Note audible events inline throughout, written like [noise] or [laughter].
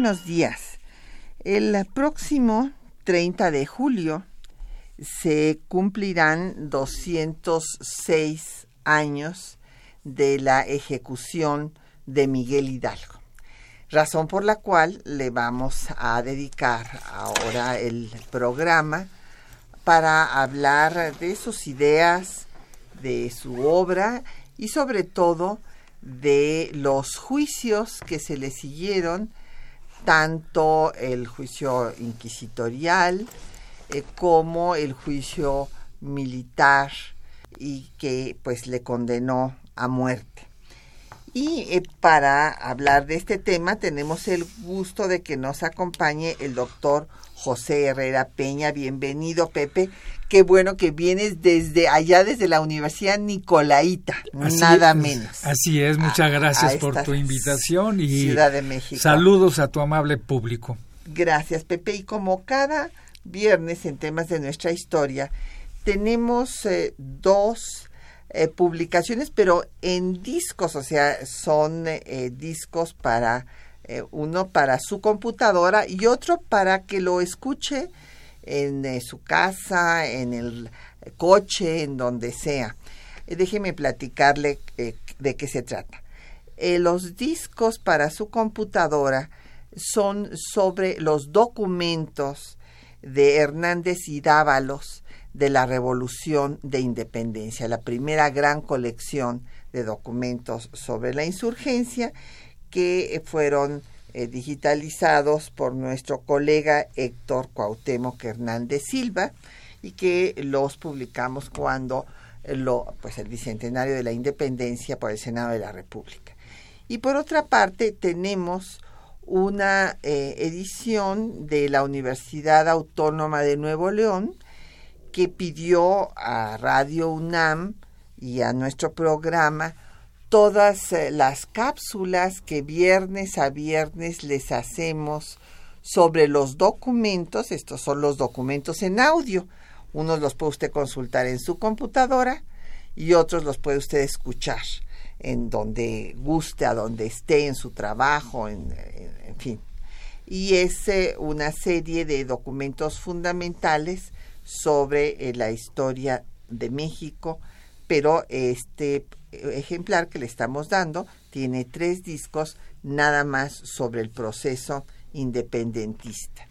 Buenos días. El próximo 30 de julio se cumplirán 206 años de la ejecución de Miguel Hidalgo, razón por la cual le vamos a dedicar ahora el programa para hablar de sus ideas, de su obra y sobre todo de los juicios que se le siguieron, tanto el juicio inquisitorial, eh, como el juicio militar y que pues le condenó a muerte. Y eh, para hablar de este tema tenemos el gusto de que nos acompañe el doctor José Herrera Peña. Bienvenido, Pepe. Qué bueno que vienes desde allá, desde la Universidad Nicolaita, nada menos. Así es, muchas gracias por tu invitación y Ciudad de México. saludos a tu amable público. Gracias, Pepe. Y como cada viernes en temas de nuestra historia, tenemos eh, dos eh, publicaciones, pero en discos, o sea, son eh, discos para uno para su computadora y otro para que lo escuche en su casa, en el coche, en donde sea. déjeme platicarle de qué se trata. los discos para su computadora son sobre los documentos de Hernández y Dávalos de la Revolución de Independencia, la primera gran colección de documentos sobre la insurgencia que fueron eh, digitalizados por nuestro colega Héctor Cuauhtémoc Hernández Silva y que los publicamos cuando lo, pues el bicentenario de la independencia por el Senado de la República. Y por otra parte tenemos una eh, edición de la Universidad Autónoma de Nuevo León que pidió a Radio UNAM y a nuestro programa todas eh, las cápsulas que viernes a viernes les hacemos sobre los documentos, estos son los documentos en audio, unos los puede usted consultar en su computadora y otros los puede usted escuchar en donde guste, a donde esté, en su trabajo, en, fin. Y es eh, una serie de documentos fundamentales sobre eh, la historia de México, pero este ejemplar que le estamos dando tiene tres discos nada más sobre el proceso independentista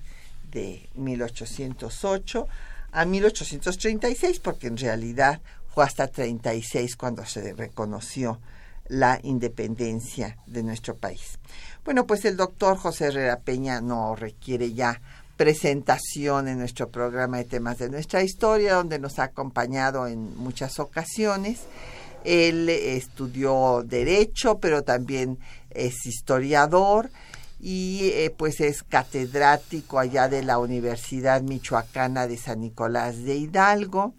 de 1808 a 1836, porque en realidad fue hasta 36 cuando se reconoció la independencia de nuestro país. Bueno, pues el doctor José Herrera Peña no requiere ya presentación en nuestro programa de temas de nuestra historia, donde nos ha acompañado en muchas ocasiones. Él estudió derecho, pero también es historiador y eh, pues es catedrático allá de la Universidad Michoacana de San Nicolás de Hidalgo.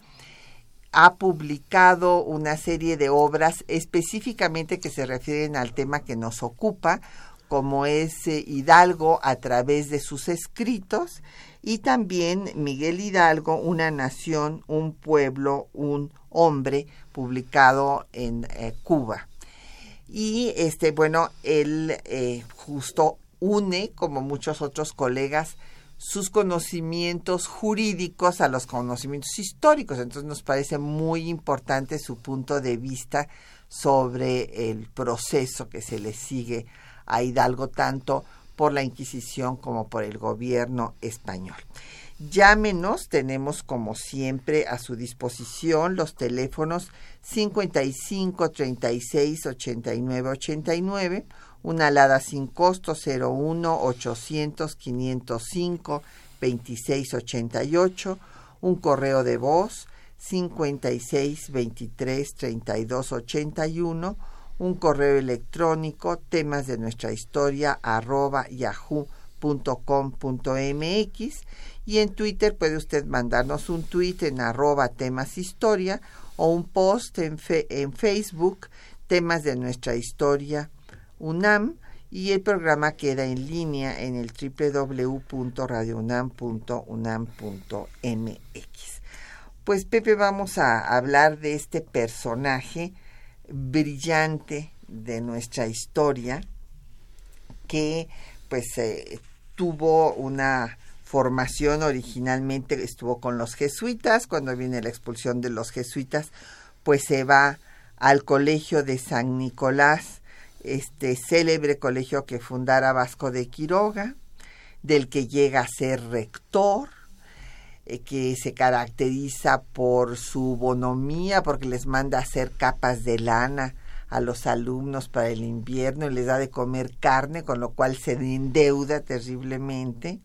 Ha publicado una serie de obras específicamente que se refieren al tema que nos ocupa, como es eh, Hidalgo a través de sus escritos y también Miguel Hidalgo, Una nación, un pueblo, un hombre, publicado en eh, Cuba. Y este, bueno, él eh, justo une, como muchos otros colegas, sus conocimientos jurídicos a los conocimientos históricos. Entonces nos parece muy importante su punto de vista sobre el proceso que se le sigue a Hidalgo tanto por la Inquisición como por el gobierno español. Llámenos, tenemos como siempre a su disposición los teléfonos 55 36 89 89 una alada sin costo 01 800 505 2688 un correo de voz 56 23 32 81, un correo electrónico temas de nuestra historia arroba yahoo.com.mx y en Twitter puede usted mandarnos un tweet en arroba temas historia o un post en, en Facebook temas de nuestra historia UNAM y el programa queda en línea en el www.radiounam.unam.mx. Pues Pepe, vamos a hablar de este personaje brillante de nuestra historia que pues eh, tuvo una formación originalmente estuvo con los jesuitas cuando viene la expulsión de los jesuitas pues se va al colegio de San Nicolás este célebre colegio que fundara Vasco de Quiroga del que llega a ser rector eh, que se caracteriza por su bonomía, porque les manda hacer capas de lana a los alumnos para el invierno y les da de comer carne, con lo cual se endeuda terriblemente.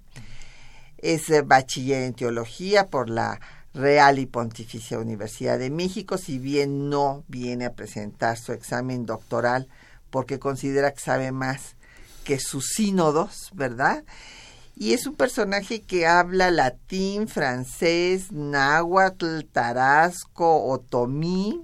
Es eh, bachiller en teología por la Real y Pontificia Universidad de México, si bien no viene a presentar su examen doctoral porque considera que sabe más que sus sínodos, ¿verdad? y es un personaje que habla latín, francés, náhuatl, tarasco, otomí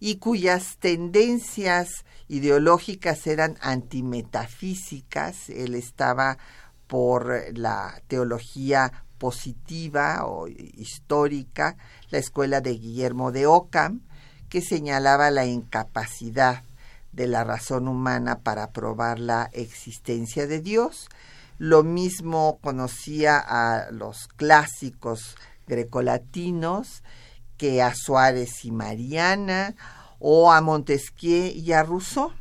y cuyas tendencias ideológicas eran antimetafísicas. Él estaba por la teología positiva o histórica, la escuela de Guillermo de Ockham, que señalaba la incapacidad de la razón humana para probar la existencia de Dios, lo mismo conocía a los clásicos grecolatinos que a Suárez y Mariana o a Montesquieu y a Rousseau.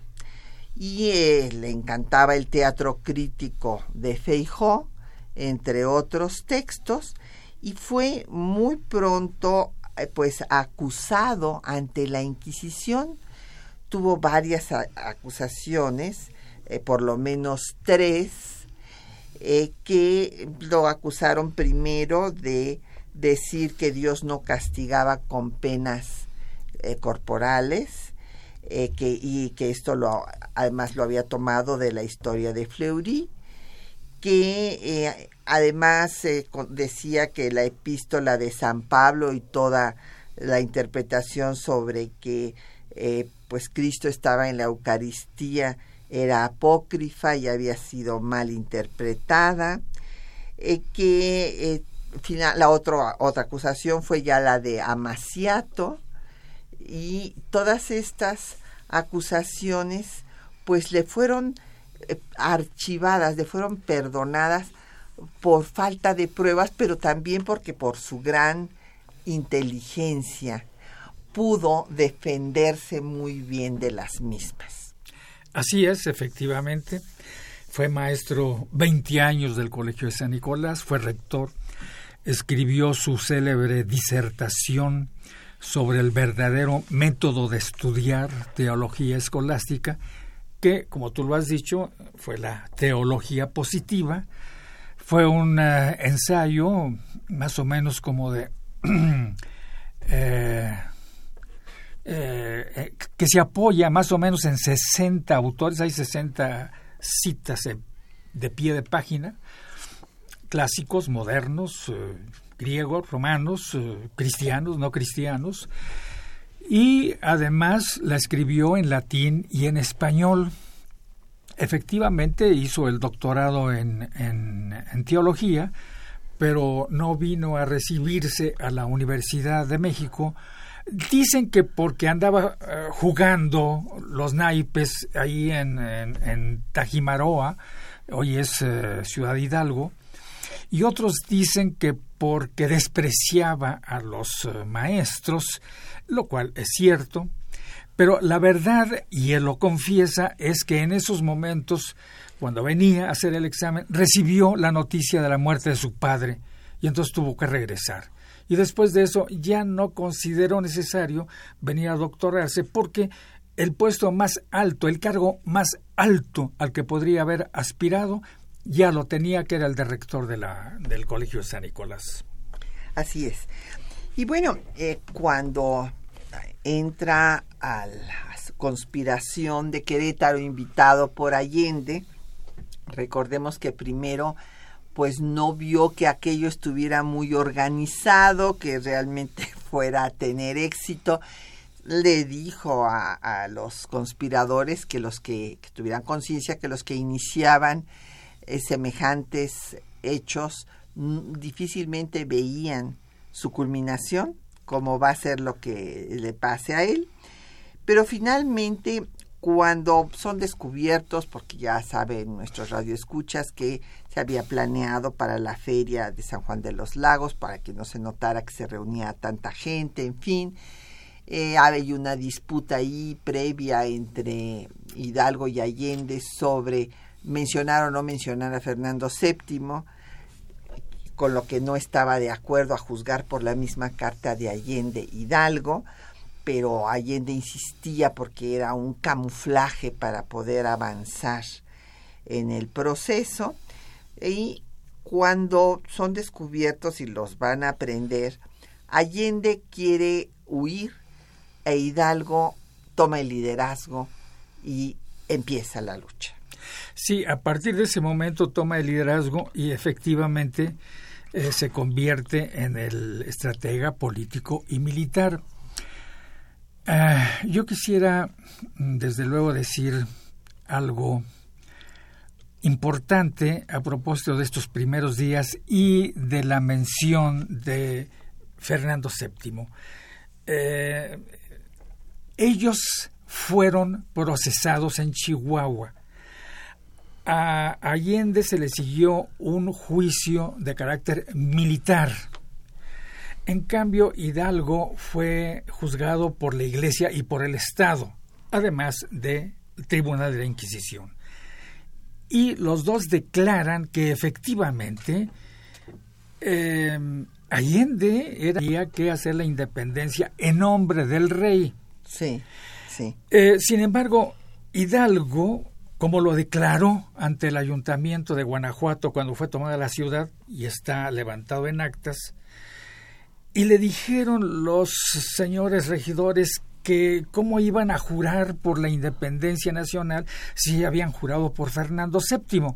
Y eh, le encantaba el teatro crítico de Feijó, entre otros textos, y fue muy pronto eh, pues acusado ante la Inquisición. Tuvo varias acusaciones, eh, por lo menos tres, que lo acusaron primero de decir que Dios no castigaba con penas eh, corporales eh, que, y que esto lo, además lo había tomado de la historia de Fleury, que además decía que la epístola de San Pablo y toda la interpretación sobre que pues Cristo estaba en la Eucaristía era apócrifa y había sido mal interpretada, eh, que la otra, otra acusación fue ya la de Amaciato, y todas estas acusaciones pues le fueron eh, archivadas, le fueron perdonadas por falta de pruebas, pero también porque por su gran inteligencia pudo defenderse muy bien de las mismas. Así es, efectivamente. Fue maestro 20 años del Colegio de San Nicolás, fue rector, escribió su célebre disertación sobre el verdadero método de estudiar teología escolástica, que, como tú lo has dicho, fue la teología positiva. Fue un eh, ensayo más o menos como de [clears throat] eh, eh, que se apoya más o menos en 60 autores, hay 60 citas de pie de página, clásicos, modernos, eh, griegos, romanos, cristianos, no cristianos, y además la escribió en latín y en español. Efectivamente hizo el doctorado en, en teología, pero no vino a recibirse a la Universidad de México Dicen que porque andaba eh, jugando los naipes ahí en, Tajimaroa, hoy es eh, Ciudad Hidalgo, y otros dicen que porque despreciaba a los eh, maestros, lo cual es cierto, pero la verdad, y él lo confiesa, es que en esos momentos, cuando venía a hacer el examen, recibió la noticia de la muerte de su padre y entonces tuvo que regresar. Y después de eso ya no consideró necesario venir a doctorarse porque el puesto más alto, el cargo más alto al que podría haber aspirado, ya lo tenía, que era el de rector de la, del Colegio de San Nicolás. Así es. Y bueno, eh, cuando entra a la conspiración de Querétaro invitado por Allende, recordemos que primero pues no vio que aquello estuviera muy organizado, que realmente [laughs] fuera a tener éxito. Le dijo a, los conspiradores que los que, tuvieran conciencia que los que iniciaban eh, semejantes hechos difícilmente veían su culminación, como va a ser lo que le pase a él. Pero finalmente, cuando son descubiertos, porque ya saben nuestros radioescuchas que se había planeado para la feria de San Juan de los Lagos, para que no se notara que se reunía tanta gente, en fin, eh, hay una disputa ahí previa entre Hidalgo y Allende sobre mencionar o no mencionar a Fernando VII, con lo que no estaba de acuerdo a juzgar por la misma carta de Allende Hidalgo pero Allende insistía porque era un camuflaje para poder avanzar en el proceso y cuando son descubiertos y los van a aprender, Allende quiere huir e Hidalgo toma el liderazgo y empieza la lucha. Sí, a partir de ese momento toma el liderazgo y efectivamente eh, se convierte en el estratega político y militar. Ah, yo quisiera, desde luego, decir algo importante a propósito de estos primeros días y de la mención de Fernando VII. Eh, ellos fueron procesados en Chihuahua. A Allende se le siguió un juicio de carácter militar en cambio, Hidalgo fue juzgado por la Iglesia y por el Estado, además del Tribunal de la Inquisición. Y los dos declaran que efectivamente eh, Allende era que hacer la independencia en nombre del rey. Sí, sí. Eh, sin embargo, Hidalgo, como lo declaró ante el ayuntamiento de Guanajuato cuando fue tomada la ciudad y está levantado en actas, y le dijeron los señores regidores que cómo iban a jurar por la independencia nacional si habían jurado por Fernando VII.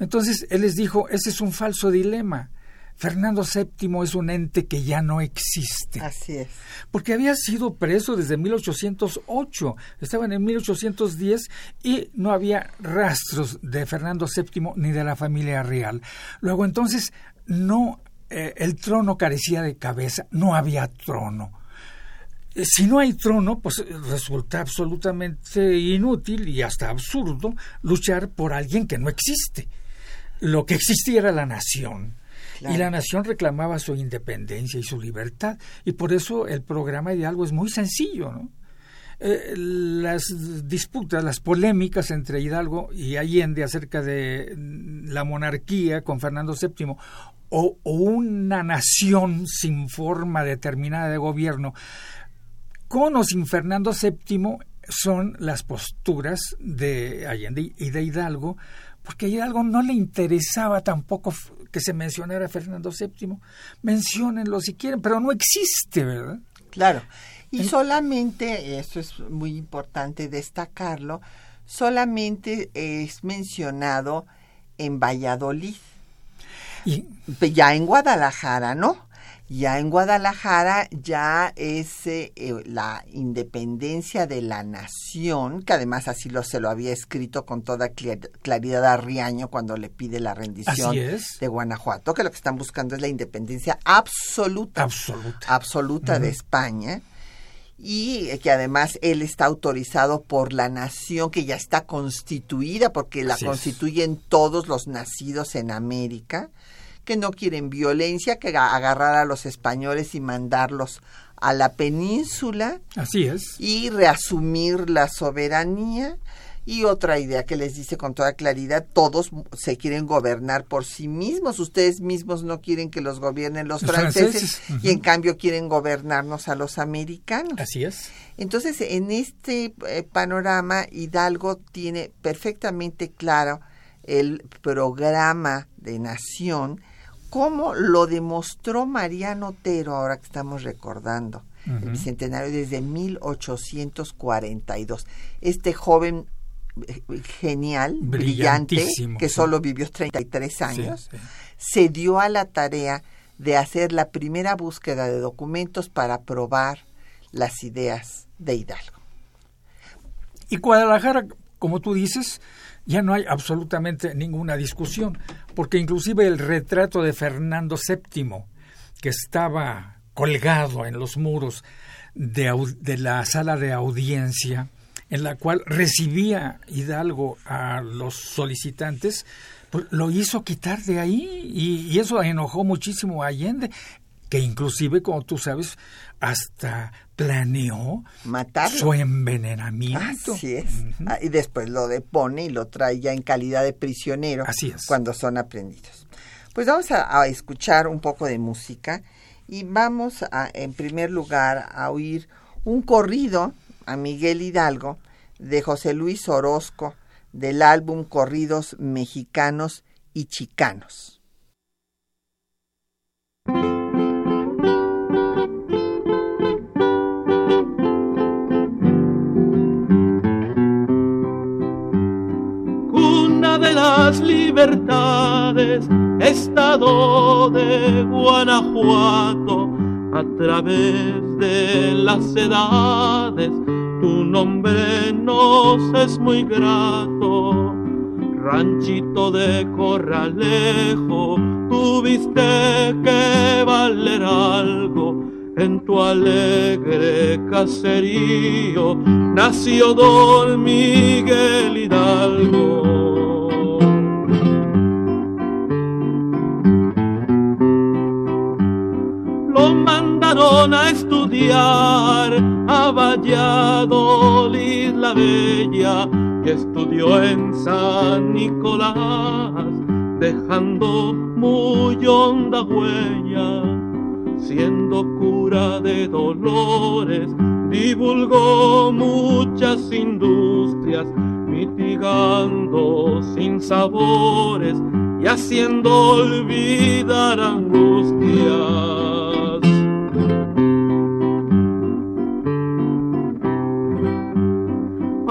Entonces él les dijo, ese es un falso dilema. Fernando VII es un ente que ya no existe. Así es. Porque había sido preso desde 1808, estaban en 1810 y no había rastros de Fernando VII ni de la familia real. Luego entonces no eh, el trono carecía de cabeza, no había trono. Eh, si no hay trono, pues resulta absolutamente inútil y hasta absurdo luchar por alguien que no existe. Lo que existía era la nación. Y la nación reclamaba su independencia y su libertad. Y por eso el programa de algo es muy sencillo, ¿no? Eh, las disputas, las polémicas entre Hidalgo y Allende acerca de la monarquía con Fernando VII o, una nación sin forma determinada de gobierno, con o sin Fernando VII, son las posturas de Allende y de Hidalgo, porque a Hidalgo no le interesaba tampoco que se mencionara Fernando VII. Menciónenlo si quieren, pero no existe, ¿verdad? Claro. Y solamente, esto es muy importante destacarlo, solamente es mencionado en Valladolid. Y ya en Guadalajara, ¿no? Ya en Guadalajara ya es eh, eh, la independencia de la nación, que además así lo se lo había escrito con toda claridad a Riaño cuando le pide la rendición de Guanajuato, que lo que están buscando es la independencia absoluta, absoluta, absoluta de España y que además él está autorizado por la nación que ya está constituida porque la constituyen todos los nacidos en América que no quieren violencia, que agarrar a los españoles y mandarlos a la península. Así es. Y reasumir la soberanía. Y otra idea que les dice con toda claridad, todos se quieren gobernar por sí mismos, ustedes mismos no quieren que los gobiernen los, franceses, y en cambio quieren gobernarnos a los americanos. Así es. Entonces, en este eh, panorama, Hidalgo tiene perfectamente claro el programa de nación como lo demostró Mariano Otero, ahora que estamos recordando el bicentenario desde 1842. Este joven eh, genial, brillante, que solo vivió 33 años, se dio a la tarea de hacer la primera búsqueda de documentos para probar las ideas de Hidalgo. Y Guadalajara, como tú dices, ya no hay absolutamente ninguna discusión, porque inclusive el retrato de Fernando VII, que estaba colgado en los muros de, la sala de audiencia, en la cual recibía Hidalgo a los solicitantes, pues lo hizo quitar de ahí y, eso enojó muchísimo a Allende, que inclusive, como tú sabes, hasta planeó su envenenamiento. Así es. Ah, y después lo depone y lo trae ya en calidad de prisionero Así es. cuando son aprendidos. Pues vamos a, a, escuchar un poco de música y vamos a, en primer lugar, a oír un corrido a Miguel Hidalgo de José Luis Orozco del álbum Corridos Mexicanos y Chicanos. Las libertades, estado de Guanajuato, a través de las edades tu nombre nos es muy grato. Ranchito de corralejo, tuviste que valer algo. En tu alegre caserío nació Don Miguel Hidalgo. Mandaron a estudiar a Valladolid la bella que estudió en San Nicolás, dejando muy honda huella. Siendo cura de dolores, divulgó muchas industrias, mitigando sin sabores y haciendo olvidar angustias.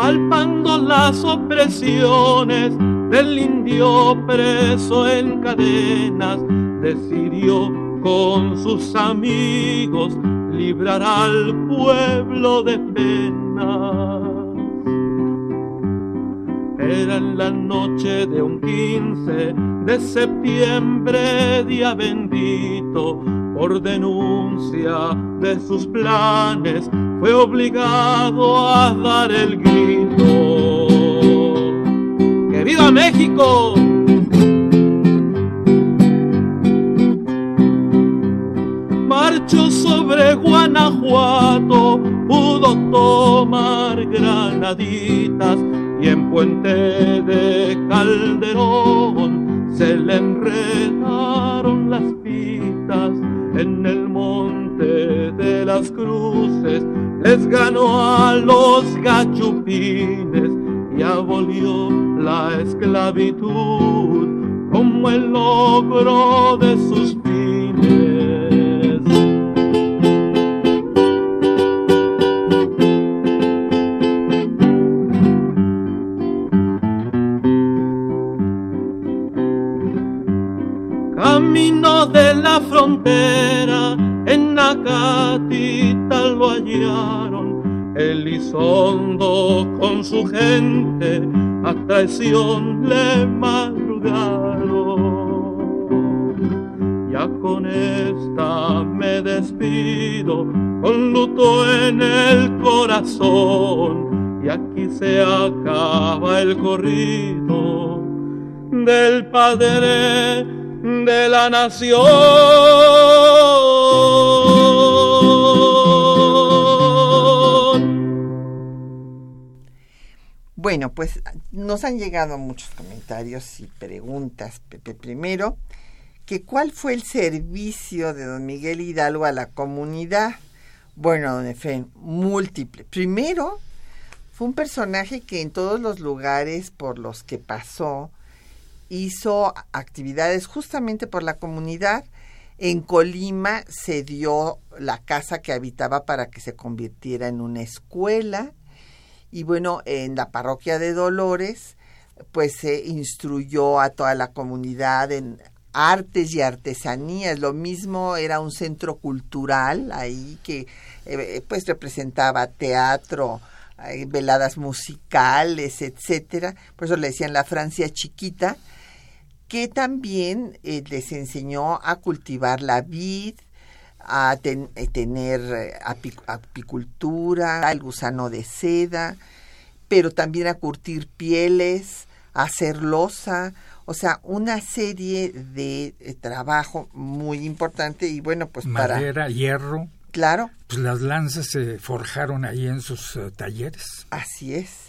Palpando las opresiones del indio preso en cadenas, decidió con sus amigos librar al pueblo de penas. Era en la noche de un 15 de septiembre, día bendito, por denuncia de sus planes, fue obligado a dar el grito. ¡Que viva México! Marchó sobre Guanajuato, pudo tomar granaditas y en Puente de Calderón se le enredaron las pitas en el monte de las cruces. Les ganó a los gachupines y abolió la esclavitud. Como el logro de sus frontera en Nacatita lo hallaron, Elizondo con su gente a traición le madrugaron. Ya con esta me despido, con luto en el corazón, y aquí se acaba el corrido del Padre de la nación. Bueno, pues nos han llegado muchos comentarios y preguntas. Pepe, primero, que cuál fue el servicio de don Miguel Hidalgo a la comunidad. Bueno, don Efraín, múltiple. Primero, fue un personaje que en todos los lugares por los que pasó hizo actividades justamente por la comunidad. En Colima se dio la casa que habitaba para que se convirtiera en una escuela. Y bueno, en la parroquia de Dolores, pues se instruyó a toda la comunidad en artes y artesanías. Lo mismo era un centro cultural ahí que eh, pues representaba teatro, eh, veladas musicales, etcétera. Por eso le decían la Francia chiquita, que también eh, les enseñó a cultivar la vid, a tener apicultura, el gusano de seda, pero también a curtir pieles, a hacer losa, o sea, una serie de trabajo muy importante y bueno, pues Madera, hierro. Claro. Pues las lanzas se forjaron ahí en sus eh, talleres. Así es.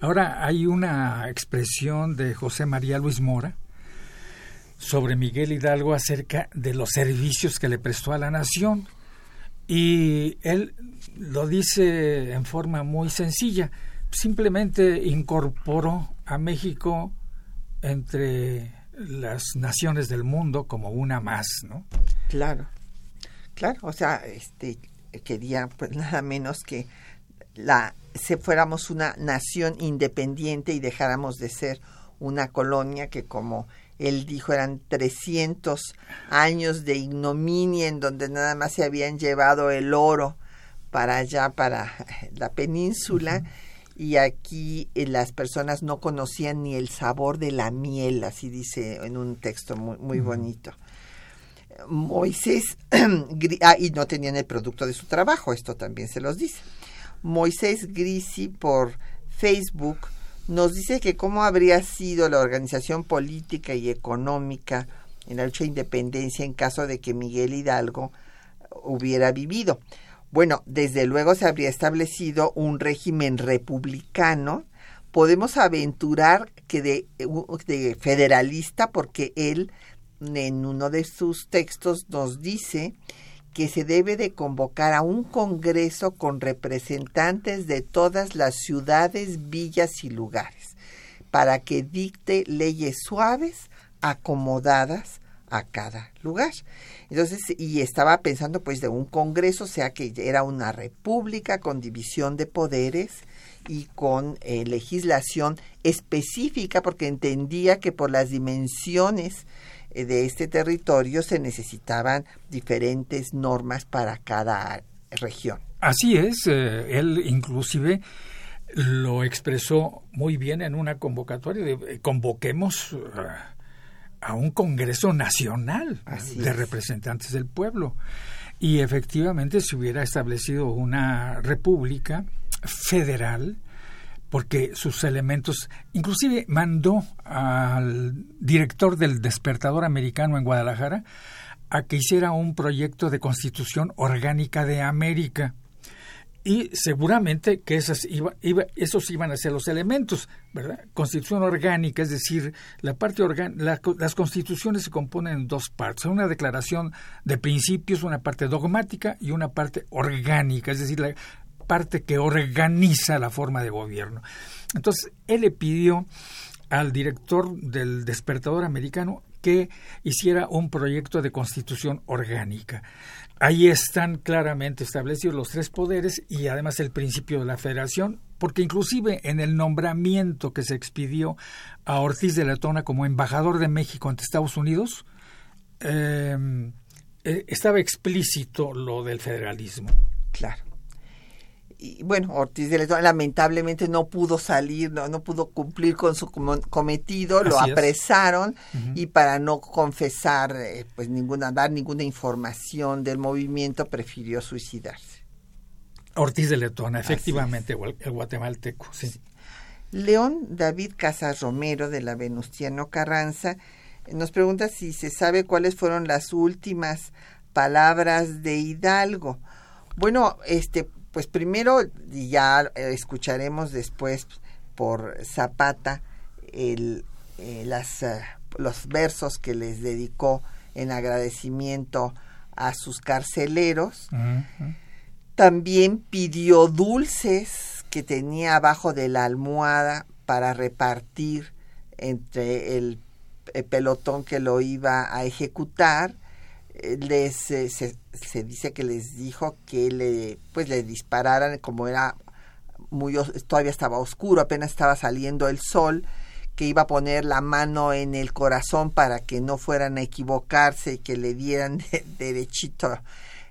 Ahora hay una expresión de José María Luis Mora sobre Miguel Hidalgo acerca de los servicios que le prestó a la nación. Y él lo dice en forma muy sencilla. Simplemente incorporó a México entre las naciones del mundo como una más, ¿no? Claro. Claro, o sea, este quería pues nada menos que la se fuéramos una nación independiente y dejáramos de ser una colonia que como él dijo eran 300 años de ignominia en donde nada más se habían llevado el oro para allá para [laughs] la península y aquí eh, las personas no conocían ni el sabor de la miel, así dice en un texto muy, muy bonito. Moisés, [clears throat] ah, y no tenían el producto de su trabajo, esto también se los dice. Moisés Grisi por Facebook nos dice que cómo habría sido la organización política y económica en la lucha de independencia en caso de que Miguel Hidalgo hubiera vivido. Bueno, desde luego se habría establecido un régimen republicano. Podemos aventurar que de, de federalista porque él en uno de sus textos nos dice que se debe de convocar a un congreso con representantes de todas las ciudades, villas y lugares, para que dicte leyes suaves, acomodadas a cada lugar. Entonces, y estaba pensando pues de un congreso, o sea que era una república con división de poderes y con eh, legislación específica, porque entendía que por las dimensiones de este territorio se necesitaban diferentes normas para cada región. Así es, eh, él inclusive lo expresó muy bien en una convocatoria de eh, convoquemos a un Congreso Nacional de representantes del pueblo. Y efectivamente se hubiera establecido una república federal porque sus elementos, inclusive mandó al director del despertador americano en Guadalajara a que hiciera un proyecto de constitución orgánica de América. Y seguramente que esas iba, esos iban a ser los elementos, ¿verdad? Constitución orgánica, es decir, la parte las constituciones se componen en dos partes, una declaración de principios, una parte dogmática y una parte orgánica, es decir, la, parte que organiza la forma de gobierno. Entonces, él le pidió al director del despertador americano que hiciera un proyecto de constitución orgánica. Ahí están claramente establecidos los tres poderes y además el principio de la federación, porque inclusive en el nombramiento que se expidió a Ortiz de Letona como embajador de México ante Estados Unidos, eh, eh, estaba explícito lo del federalismo. Claro y bueno, Ortiz de León lamentablemente no pudo salir, no, no pudo cumplir con su cometido, lo apresaron y para no confesar, eh, pues ninguna, dar ninguna información del movimiento, prefirió suicidarse. Ortiz de Letona, efectivamente, el guatemalteco, sí. León David Casas Romero de la Venustiano Carranza nos pregunta si se sabe cuáles fueron las últimas palabras de Hidalgo. Bueno, este pues primero, y ya escucharemos después por Zapata el, eh, las, eh, los versos que les dedicó en agradecimiento a sus carceleros. También pidió dulces que tenía abajo de la almohada para repartir entre el eh, pelotón que lo iba a ejecutar eh, les se, se, dice que les dijo que le pues le dispararan como era muy todavía estaba oscuro apenas estaba saliendo el sol que iba a poner la mano en el corazón para que no fueran a equivocarse y que le dieran [laughs] derechito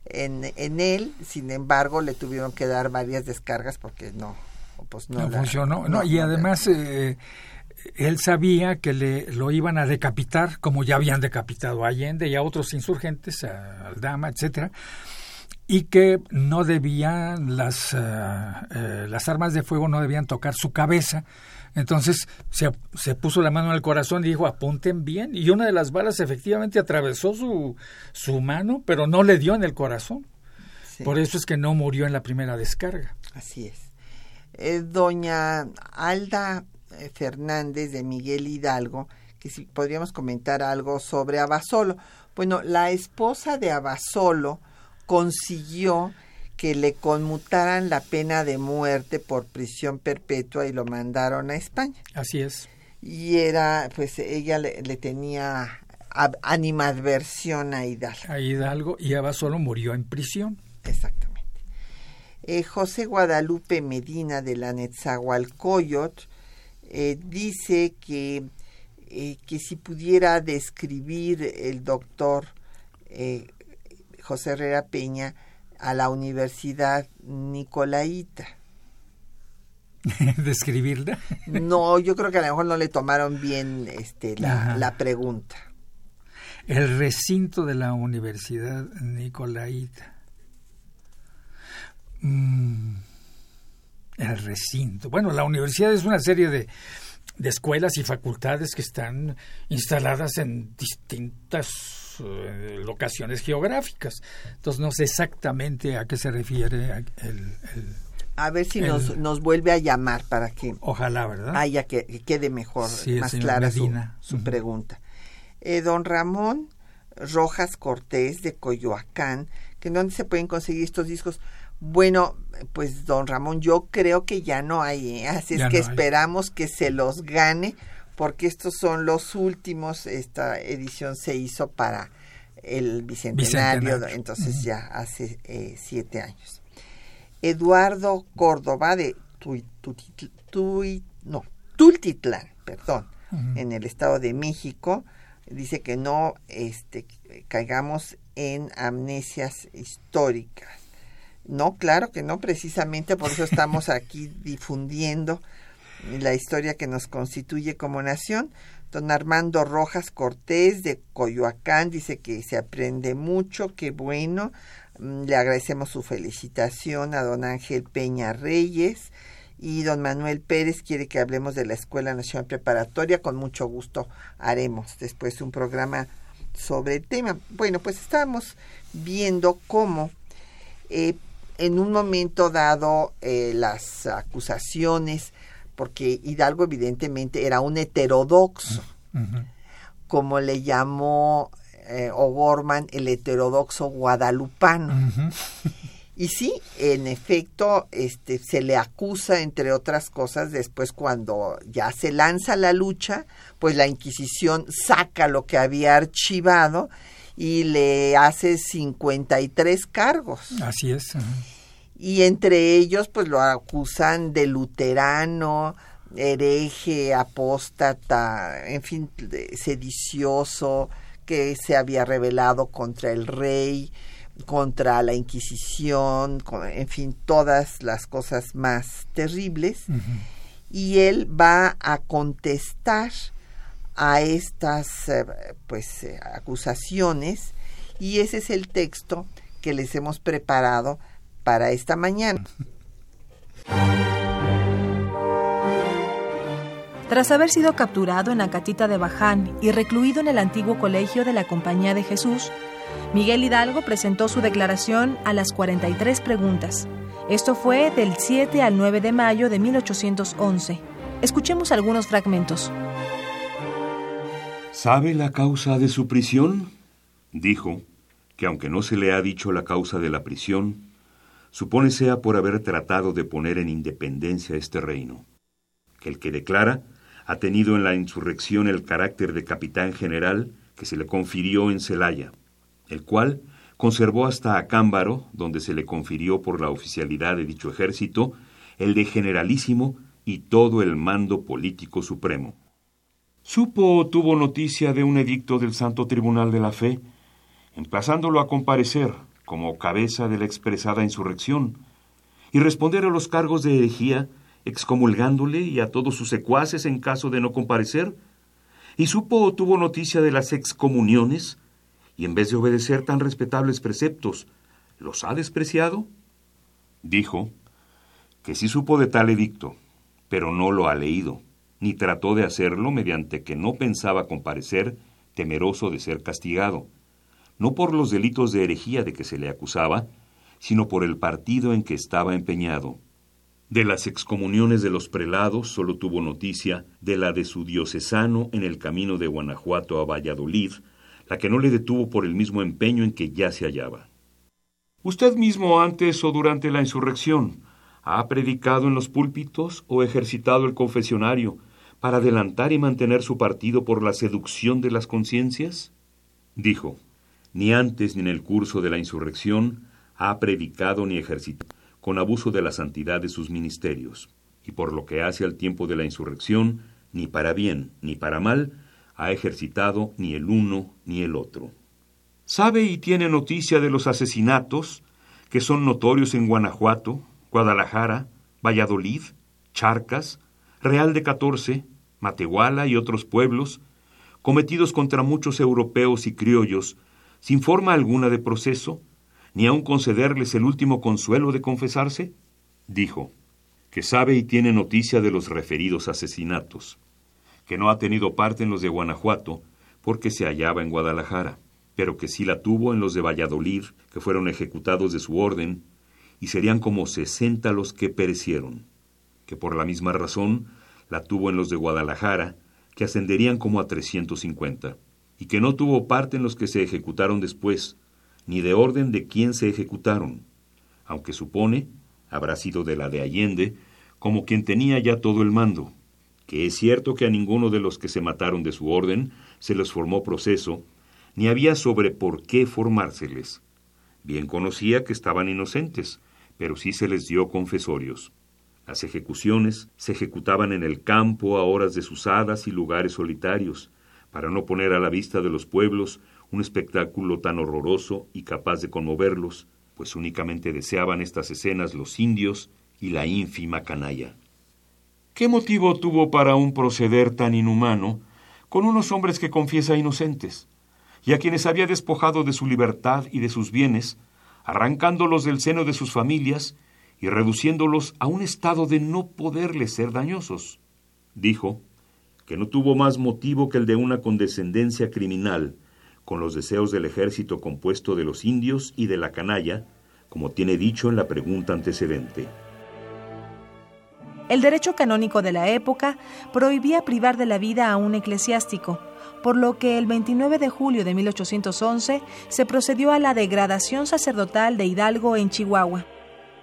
en, en él. Sin embargo le tuvieron que dar varias descargas porque no pues no, funcionó. No, y además eh, él sabía que le lo iban a decapitar, como ya habían decapitado a Allende y a otros insurgentes, a Aldama, etcétera, y que no debían las, eh, las armas de fuego no debían tocar su cabeza. Entonces se, se, puso la mano en el corazón y dijo apunten bien. Y una de las balas efectivamente atravesó su, su mano, pero no le dio en el corazón. Por eso es que no murió en la primera descarga. Así es. Eh, doña Alda Fernández de Miguel Hidalgo, que si podríamos comentar algo sobre Abasolo. Bueno, la esposa de Abasolo consiguió que le conmutaran la pena de muerte por prisión perpetua y lo mandaron a España. Así es. Y era, pues ella le, tenía animadversión a Hidalgo. A Hidalgo y Abasolo murió en prisión. Exactamente. Eh, José Guadalupe Medina de la Netzahualcoyot eh, dice que, eh, que si pudiera describir el doctor eh, José Herrera Peña a la Universidad Nicolaita. [laughs] ¿Describirla? no, yo creo que a lo mejor no le tomaron bien este, la, pregunta. El recinto de la Universidad Nicolaita. Mm el recinto. Bueno, la universidad es una serie de, de escuelas y facultades que están instaladas en distintas eh, locaciones geográficas. Entonces no sé exactamente a qué se refiere el... a ver si nos, nos vuelve a llamar para que... Ojalá, ¿verdad? Haya que, quede mejor, más clara su, su pregunta. Eh, don Ramón Rojas Cortés de Coyoacán, que dónde se pueden conseguir estos discos. Bueno, pues don Ramón, yo creo que ya no hay, ¿eh? así es que esperamos que se los gane, porque estos son los últimos, esta edición se hizo para el Bicentenario, entonces ya hace eh, siete años. Eduardo Córdoba de no, Tultitlán, perdón, en el Estado de México, dice que no este, caigamos en amnesias históricas no, claro que no, precisamente por eso estamos [laughs] aquí difundiendo la historia que nos constituye como nación. Don Armando Rojas Cortés de Coyoacán dice que se aprende mucho, qué bueno. Mm, le agradecemos su felicitación a don Ángel Peña Reyes y don Manuel Pérez quiere que hablemos de la Escuela Nacional Preparatoria. Con mucho gusto haremos después un programa sobre el tema. Bueno, pues estamos viendo cómo eh, en un momento dado eh, las acusaciones, porque Hidalgo evidentemente era un heterodoxo, como le llamó eh, O'Gorman el heterodoxo guadalupano. Y sí, en efecto, este, se le acusa, entre otras cosas, después cuando ya se lanza la lucha, pues la Inquisición saca lo que había archivado y le hace 53 cargos. Así es. Y entre ellos, pues lo acusan de luterano, hereje, apóstata, en fin, sedicioso, que se había rebelado contra el rey, contra la Inquisición, en fin, todas las cosas más terribles. Y él va a contestar a estas eh, pues eh, acusaciones y ese es el texto que les hemos preparado para esta mañana. Tras haber sido capturado en la catita de Baján y recluido en el antiguo colegio de la Compañía de Jesús, Miguel Hidalgo presentó su declaración a las 43 preguntas. Esto fue del 7 al 9 de mayo de 1811. Escuchemos algunos fragmentos. ¿Sabe la causa de su prisión? Dijo que aunque no se le ha dicho la causa de la prisión, supone sea por haber tratado de poner en independencia este reino, que el que declara ha tenido en la insurrección el carácter de capitán general que se le confirió en Celaya, el cual conservó hasta Acámbaro, donde se le confirió por la oficialidad de dicho ejército, el de generalísimo y todo el mando político supremo. Supo o tuvo noticia de un edicto del Santo Tribunal de la Fe, emplazándolo a comparecer como cabeza de la expresada insurrección y responder a los cargos de herejía, excomulgándole y a todos sus secuaces en caso de no comparecer, y supo o tuvo noticia de las excomuniones, y en vez de obedecer tan respetables preceptos, ¿los ha despreciado? Dijo que sí supo de tal edicto, pero no lo ha leído, ni trató de hacerlo mediante que no pensaba comparecer, temeroso de ser castigado, no por los delitos de herejía de que se le acusaba, sino por el partido en que estaba empeñado. De las excomuniones de los prelados solo tuvo noticia de la de su diocesano en el camino de Guanajuato a Valladolid, la que no le detuvo por el mismo empeño en que ya se hallaba. Usted mismo antes o durante la insurrección ha predicado en los púlpitos o ejercitado el confesionario para adelantar y mantener su partido por la seducción de las conciencias? Dijo, ni antes ni en el curso de la insurrección ha predicado ni ejercitado con abuso de la santidad de sus ministerios, y por lo que hace al tiempo de la insurrección, ni para bien ni para mal, ha ejercitado ni el uno ni el otro. ¿Sabe y tiene noticia de los asesinatos que son notorios en Guanajuato, Guadalajara, Valladolid, Charcas, Real de Catorce, Matehuala y otros pueblos, cometidos contra muchos europeos y criollos, sin forma alguna de proceso, ni aun concederles el último consuelo de confesarse? Dijo, que sabe y tiene noticia de los referidos asesinatos, que no ha tenido parte en los de Guanajuato, porque se hallaba en Guadalajara, pero que sí la tuvo en los de Valladolid, que fueron ejecutados de su orden, y serían como sesenta los que perecieron, que por la misma razón la tuvo en los de Guadalajara, que ascenderían como a trescientos cincuenta, y que no tuvo parte en los que se ejecutaron después, ni de orden de quién se ejecutaron, aunque supone habrá sido de la de Allende, como quien tenía ya todo el mando, que es cierto que a ninguno de los que se mataron de su orden se les formó proceso, ni había sobre por qué formárseles. Bien conocía que estaban inocentes, pero sí se les dio confesorios. Las ejecuciones se ejecutaban en el campo a horas desusadas y lugares solitarios, para no poner a la vista de los pueblos un espectáculo tan horroroso y capaz de conmoverlos, pues únicamente deseaban estas escenas los indios y la ínfima canalla. ¿Qué motivo tuvo para un proceder tan inhumano con unos hombres que confiesa inocentes, y a quienes había despojado de su libertad y de sus bienes, arrancándolos del seno de sus familias y reduciéndolos a un estado de no poderles ser dañosos. Dijo que no tuvo más motivo que el de una condescendencia criminal con los deseos del ejército compuesto de los indios y de la canalla, como tiene dicho en la pregunta antecedente. El derecho canónico de la época prohibía privar de la vida a un eclesiástico, por lo que el 29 de julio de 1811 se procedió a la degradación sacerdotal de Hidalgo en Chihuahua.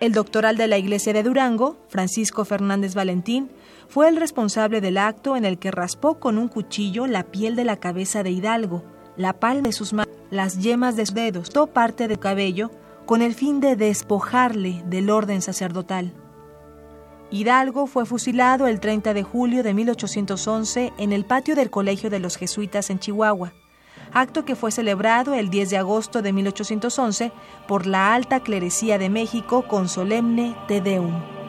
El doctoral de la iglesia de Durango, Francisco Fernández Valentín, fue el responsable del acto en el que raspó con un cuchillo la piel de la cabeza de Hidalgo, la palma de sus manos, las yemas de sus dedos, toda parte del cabello, con el fin de despojarle del orden sacerdotal. Hidalgo fue fusilado el 30 de julio de 1811 en el patio del Colegio de los Jesuitas en Chihuahua, acto que fue celebrado el 10 de agosto de 1811 por la alta clerecía de México con solemne Te Deum.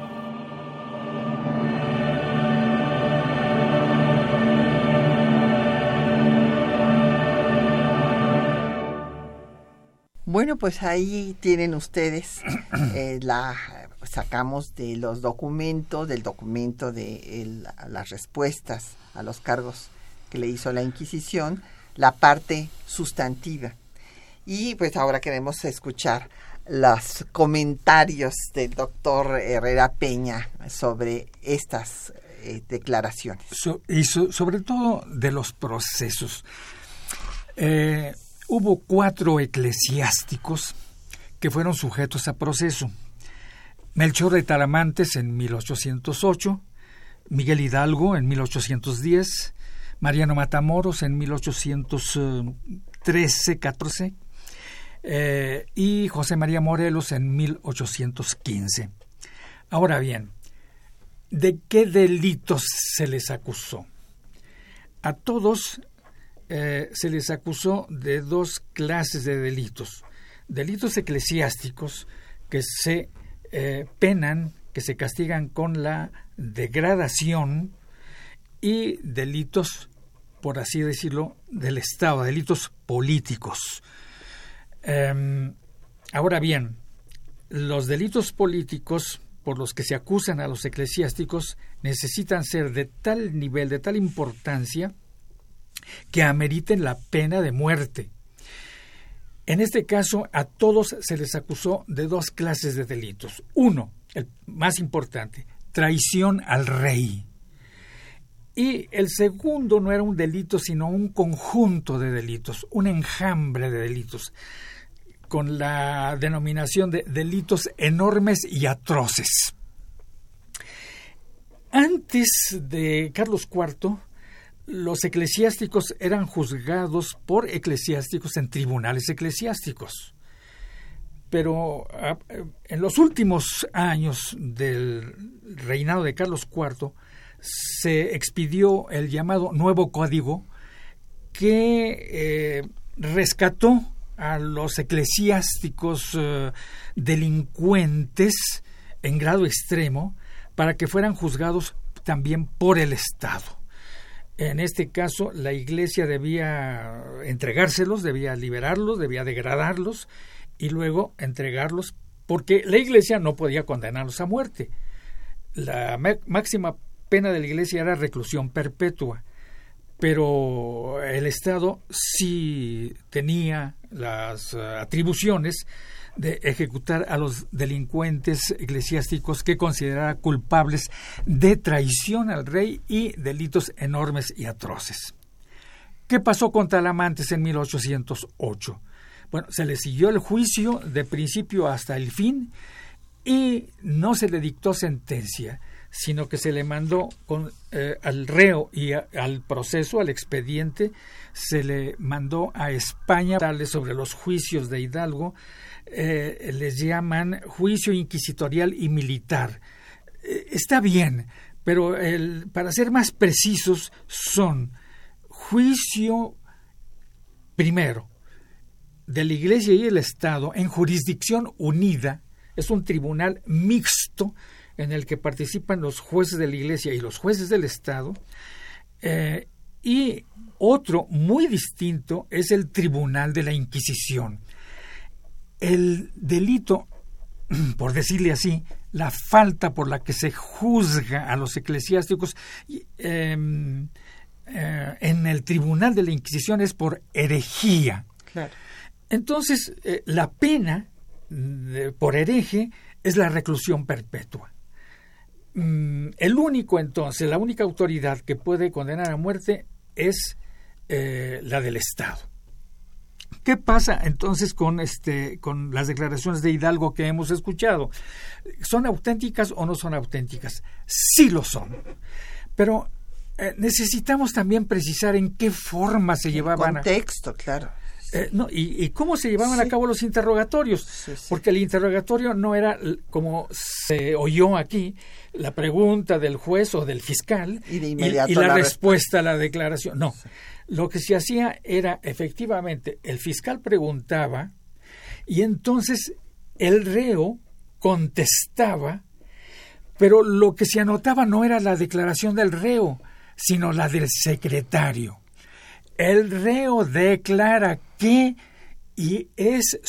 Bueno, pues ahí tienen ustedes eh, la sacamos de los documentos, del documento de las respuestas a los cargos que le hizo la Inquisición, la parte sustantiva. Y pues ahora queremos escuchar los comentarios del doctor Herrera Peña sobre estas eh, declaraciones. y sobre todo de los procesos. Eh, hubo cuatro eclesiásticos que fueron sujetos a proceso. Melchor de Talamantes en 1808, Miguel Hidalgo en 1810, Mariano Matamoros en 1813-14 eh, y José María Morelos en 1815. Ahora bien, ¿de qué delitos se les acusó? A todos eh, se les acusó de dos clases de delitos. Delitos eclesiásticos que se eh, penan, que se castigan con la degradación y delitos, por así decirlo, del Estado, delitos políticos. Em, ahora bien, los delitos políticos por los que se acusan a los eclesiásticos necesitan ser de tal nivel, de tal importancia, que ameriten la pena de muerte. En este caso, a todos se les acusó de dos clases de delitos. Uno, el más importante, traición al rey. Y el segundo no era un delito, sino un conjunto de delitos, un enjambre de delitos, con la denominación de delitos enormes y atroces. Antes de Carlos IV, los eclesiásticos eran juzgados por eclesiásticos en tribunales eclesiásticos. Pero ah, en los últimos años del reinado de Carlos IV se expidió el llamado Nuevo Código que eh, rescató a los eclesiásticos eh, delincuentes en grado extremo para que fueran juzgados también por el Estado. En este caso, la Iglesia debía entregárselos, debía liberarlos, debía degradarlos y luego entregarlos, porque la Iglesia no podía condenarlos a muerte. La máxima pena de la Iglesia era reclusión perpetua, pero el Estado sí tenía las eh, atribuciones de ejecutar a los delincuentes eclesiásticos que considerara culpables de traición al rey y delitos enormes y atroces. ¿Qué pasó con Talamantes en 1808? Bueno, se le siguió el juicio de principio hasta el fin y no se le dictó sentencia, sino que se le mandó con, eh, al reo y al proceso, al expediente, se le mandó a España sobre los juicios de Hidalgo eh, les llaman juicio inquisitorial y militar. Eh, está bien, pero para ser más precisos son juicio primero de la Iglesia y el Estado en jurisdicción unida, es un tribunal mixto en el que participan los jueces de la Iglesia y los jueces del Estado, eh, y otro muy distinto es el Tribunal de la Inquisición el delito, [clears throat] por decirle así, la falta por la que se juzga a los eclesiásticos em, eh, en el tribunal de la Inquisición es por herejía. Entonces, eh, la pena por hereje es la reclusión perpetua. Mm, el único entonces, la única autoridad que puede condenar a muerte es eh, la del Estado. ¿Qué pasa entonces con este con las declaraciones de Hidalgo que hemos escuchado? ¿Son auténticas o no son auténticas? Sí lo son. Pero eh, necesitamos también precisar en qué forma se llevaban contexto, claro. Eh, no, y, cómo se llevaban a cabo los interrogatorios, porque el interrogatorio no era como se oyó aquí, la pregunta del juez o del fiscal y, de inmediato y, la, respuesta a la declaración. No, lo que se hacía era, efectivamente, el fiscal preguntaba y entonces el reo contestaba, pero lo que se anotaba no era la declaración del reo, sino la del secretario. El reo declara que y es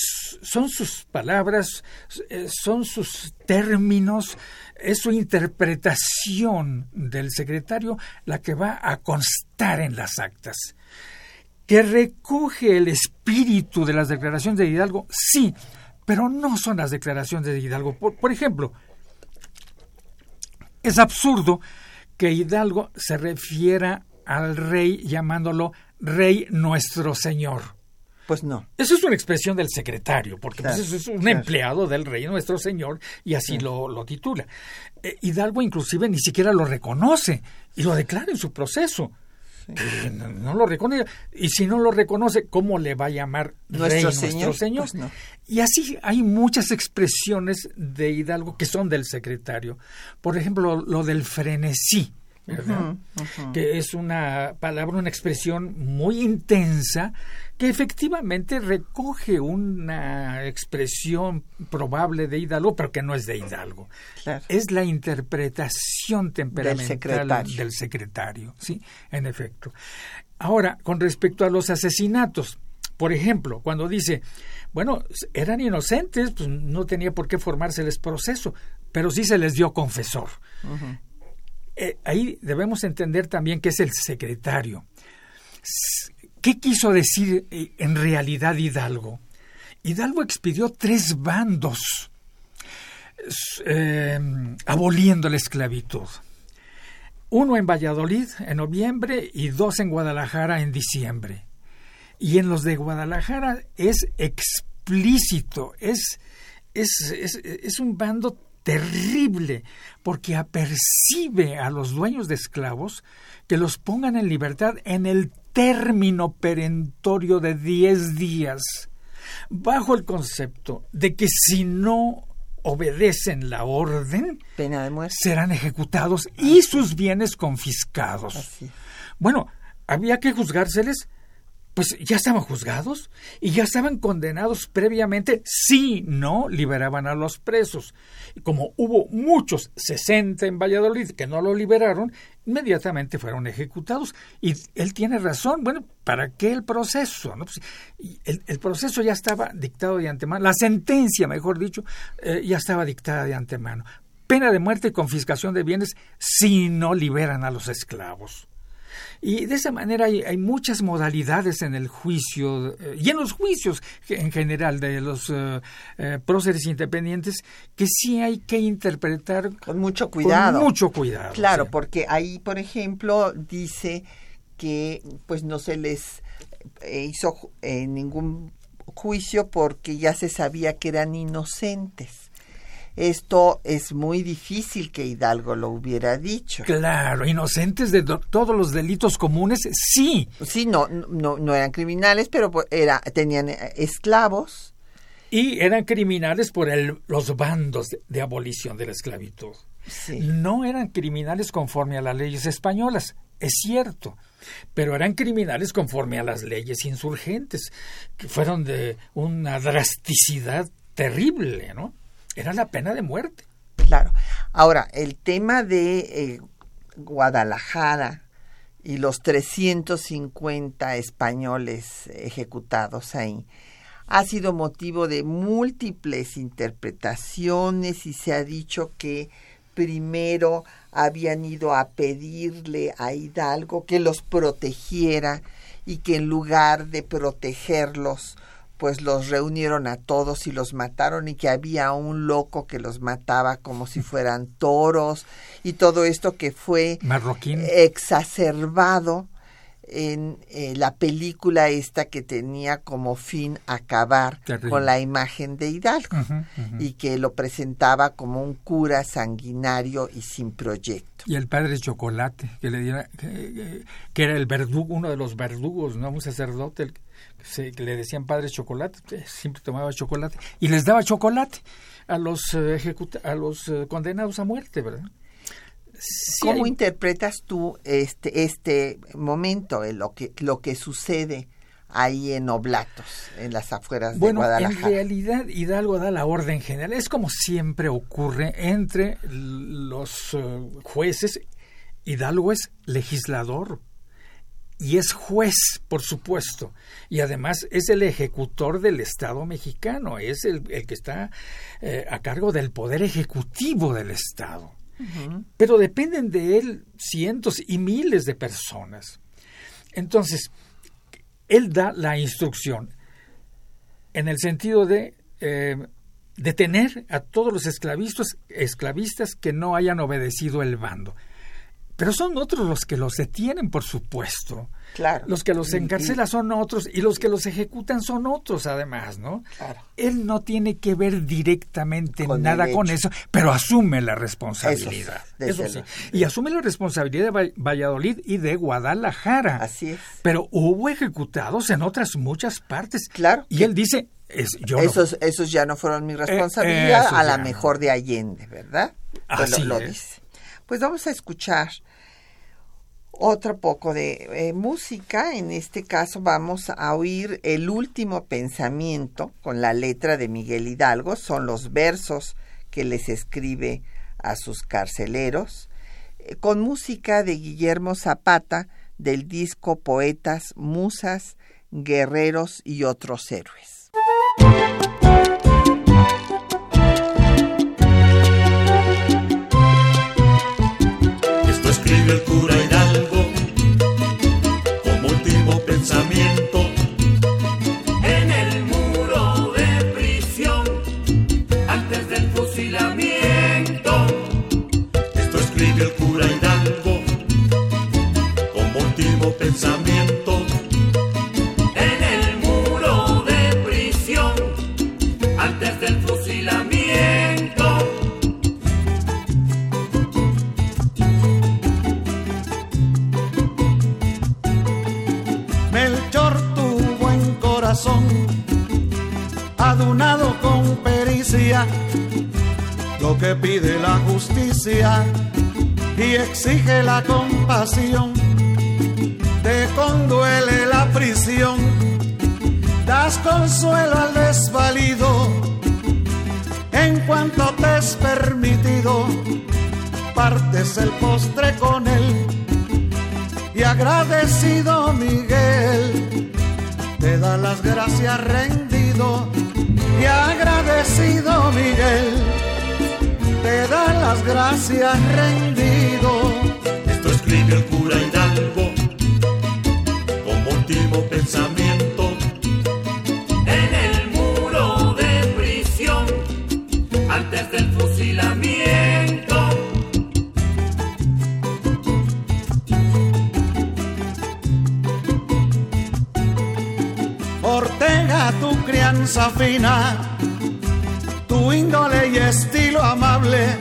son sus palabras, eh, son sus términos, es su interpretación del secretario la que va a constar en las actas. Que recoge el espíritu de las declaraciones de Hidalgo, sí, pero no son las declaraciones de Hidalgo. Por, ejemplo, es absurdo que Hidalgo se refiera al rey llamándolo rey nuestro señor Pues no. Eso es una expresión del secretario, porque pues, Claro, eso es un claro. empleado del rey nuestro señor y así lo, lo titula. Eh, Hidalgo inclusive ni siquiera lo reconoce y lo declara en su proceso. No, no lo reconoce. Y si no lo reconoce, ¿cómo le va a llamar Nuestro rey señor? nuestro señor? Pues no. Y así hay muchas expresiones de Hidalgo que son del secretario. Por ejemplo, lo del frenesí. ¿Verdad? que es una palabra, una expresión muy intensa que efectivamente recoge una expresión probable de Hidalgo, pero que no es de Hidalgo. Claro. Es la interpretación temperamental secretario. del secretario, sí, en efecto. Ahora, con respecto a los asesinatos, por ejemplo, cuando dice, bueno, eran inocentes, pues no tenía por qué formárseles proceso, pero sí se les dio confesor. Eh, ahí debemos entender también que es el secretario. ¿Qué quiso decir eh, en realidad Hidalgo? Hidalgo expidió tres bandos eh, aboliendo la esclavitud. Uno en Valladolid en noviembre y dos en Guadalajara en diciembre. Y en los de Guadalajara es explícito, es, es, es, es un bando terrible, porque apercibe a los dueños de esclavos que los pongan en libertad en el término perentorio de 10 días, bajo el concepto de que si no obedecen la orden, Pena de muerte. serán ejecutados y sus bienes confiscados. Bueno, había que juzgárseles, pues ya estaban juzgados y ya estaban condenados previamente si no liberaban a los presos. Y como hubo muchos, 60 en Valladolid, que no lo liberaron, inmediatamente fueron ejecutados. Y él tiene razón, bueno, ¿para qué el proceso? Pues, el proceso ya estaba dictado de antemano, la sentencia, mejor dicho, eh, ya estaba dictada de antemano. Pena de muerte y confiscación de bienes si no liberan a los esclavos. Y de esa manera hay, hay muchas modalidades en el juicio eh, y en los juicios en general de los eh, eh, próceres independientes que sí hay que interpretar Con mucho cuidado. Con mucho cuidado. Claro, sí. porque ahí, por ejemplo, dice que pues no se les eh, hizo eh, ningún juicio porque ya se sabía que eran inocentes. Esto es muy difícil que Hidalgo lo hubiera dicho. Claro, inocentes de do- todos los delitos comunes, sí. Sí, no, no, no eran criminales, pero pues, era, tenían eh, esclavos. Y eran criminales por el, los bandos de, de abolición de la esclavitud. Sí. No eran criminales conforme a las leyes españolas, es cierto, pero eran criminales conforme a las leyes insurgentes, que fueron de una drasticidad terrible, ¿no? Era la pena de muerte. Claro. Ahora, el tema de eh, Guadalajara y los 350 españoles ejecutados ahí ha sido motivo de múltiples interpretaciones y se ha dicho que primero habían ido a pedirle a Hidalgo que los protegiera y que en lugar de protegerlos pues los reunieron a todos y los mataron y que había un loco que los mataba como si fueran toros y todo esto que fue Marroquín. exacerbado en eh, la película esta que tenía como fin acabar Terrible. con la imagen de Hidalgo y que lo presentaba como un cura sanguinario y sin proyecto. Y el padre Chocolate, que le diera, que, que- era el verdugo, uno de los verdugos, ¿no? Un sacerdote, el se- que le decían padre Chocolate, eh, siempre tomaba chocolate, y les daba chocolate a los, eh, ejecuta- a los eh, condenados a muerte, ¿verdad? Sí ¿Cómo hay- interpretas tú este este momento, lo que lo que sucede ahí en Oblatos, en las afueras Bueno, de en Guadalajara? realidad Hidalgo da la orden general. Es como siempre ocurre entre los jueces. Hidalgo es legislador y es juez, por supuesto. Y además es el ejecutor del Estado mexicano. Es el, el que está eh, a cargo del poder ejecutivo del Estado. Pero dependen de él cientos y miles de personas. Entonces, él da la instrucción en el sentido de eh, detener a todos los esclavistas, esclavistas que no hayan obedecido el bando. Pero son otros los que los detienen, por supuesto. Claro. Los que los encarcelan son otros y los que los ejecutan son otros, además, ¿no? Claro. Él no tiene que ver directamente Con nada con eso, pero asume la responsabilidad. Eso Eso sí. Y asume la responsabilidad de Va- Valladolid y de Guadalajara. Así es. Pero hubo ejecutados en otras muchas partes. Claro. Y él dice, es, yo no- esos, esos ya no fueron mi responsabilidad, esos a la no. mejor de Allende, ¿verdad? Pues lo- Así lo, es. dice. Pues vamos a escuchar otro poco de eh, música. En este caso vamos a oír el último pensamiento con la letra de Miguel Hidalgo. Son los versos que les escribe a sus carceleros. eh, con música de Guillermo Zapata del disco Poetas, Musas, Guerreros y otros héroes. Esto escribe el cura Hidalgo como último pensamiento en el muro de prisión antes del fusilamiento. Esto escribe el cura Hidalgo como último pensamiento lo que pide la justicia y exige la compasión, te conduele la prisión, das consuelo al desvalido, en cuanto te es permitido, partes el postre con él. Y agradecido Miguel te da las gracias rendido y agradecido Miguel. Te da las gracias rendido. Esto escribe el cura Hidalgo. Como último pensamiento fina tu índole y estilo amable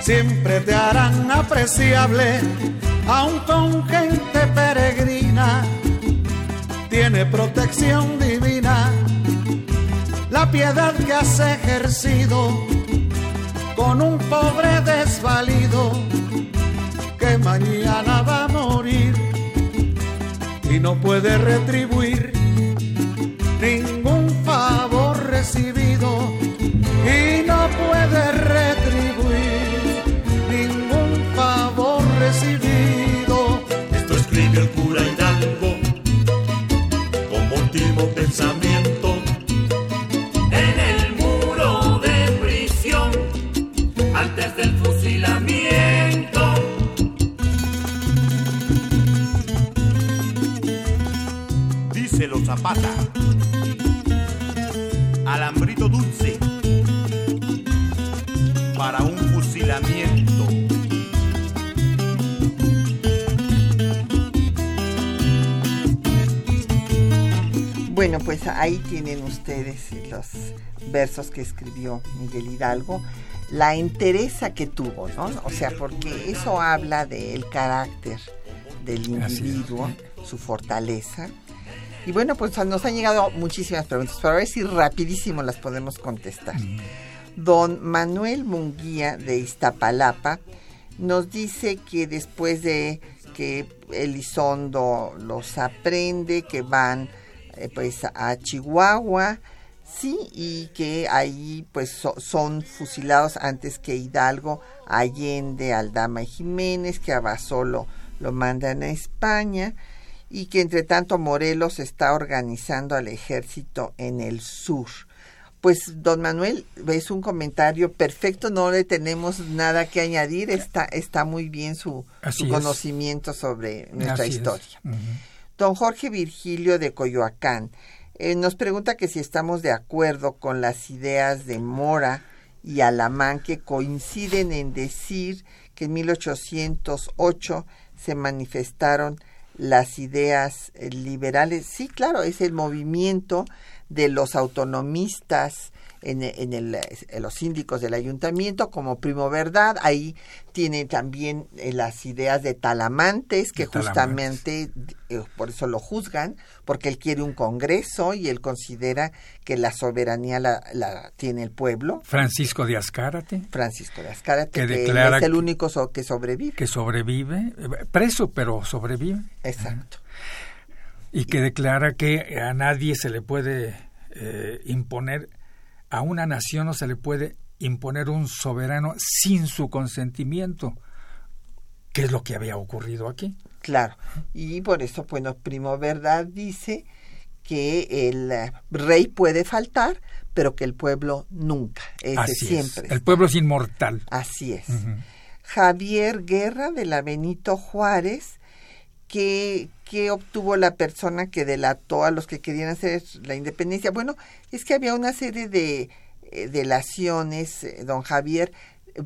siempre te harán apreciable aun con gente peregrina tiene protección divina. La piedad que has ejercido con un pobre desvalido que mañana va a morir y no puede retribuir ningún no puede retribuir ningún favor recibido Esto escribe el cura Hidalgo como último pensamiento en el muro de prisión antes del fusilamiento. Díselo Zapata. Pues ahí tienen ustedes los versos que escribió Miguel Hidalgo, la entereza que tuvo, ¿no? O sea, porque eso habla del carácter del individuo, su fortaleza. Y bueno, pues nos han llegado muchísimas preguntas, pero a ver si rapidísimo las podemos contestar. Don Manuel Munguía de Iztapalapa nos dice que después de que Elizondo los aprende, que van eh, pues a Chihuahua, sí, y que ahí pues so- son fusilados antes que Hidalgo, Allende, Aldama y Jiménez, que a Basolo lo mandan a España y que entre tanto Morelos está organizando al ejército en el sur. Pues, don Manuel, es un comentario perfecto, no le tenemos nada que añadir, está, está muy bien su, conocimiento sobre nuestra Así historia. Don Jorge Virgilio de Coyoacán eh, nos pregunta que si estamos de acuerdo con las ideas de Mora y Alamán que coinciden en decir que en 1808 se manifestaron las ideas eh, liberales. Sí, claro, es el movimiento de los autonomistas en, en, el, en los síndicos del ayuntamiento como Primo Verdad. Ahí tiene también eh, las ideas de Talamantes, que De justamente eh, por eso lo juzgan, porque él quiere un congreso y él considera que la soberanía la, la tiene el pueblo. Francisco de Azcárate, Francisco de Azcárate, Que que, declara es el único so- que sobrevive. que sobrevive, preso pero sobrevive, Exacto. y que declara que a nadie se le puede eh, imponer, a una nación no se le puede imponer un soberano sin su consentimiento, que es lo que había ocurrido aquí. Claro. Y por eso, bueno, Primo Verdad dice que el eh, rey puede faltar, pero que el pueblo nunca. Ese Así siempre. es. El pueblo es inmortal. Así es. Javier Guerra de la Benito Juárez, que obtuvo la persona que delató a los que querían hacer la independencia. Bueno, es que había una serie de eh, delaciones, eh, don Javier,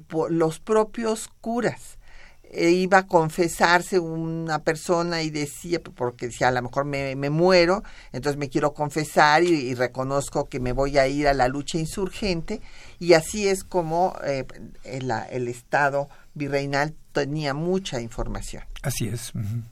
por los propios curas. Eh, iba a confesarse una persona y decía, porque decía, a lo mejor me, muero, entonces me quiero confesar y, reconozco que me voy a ir a la lucha insurgente. Y así es como eh, el, el Estado virreinal tenía mucha información. Así es. ujú.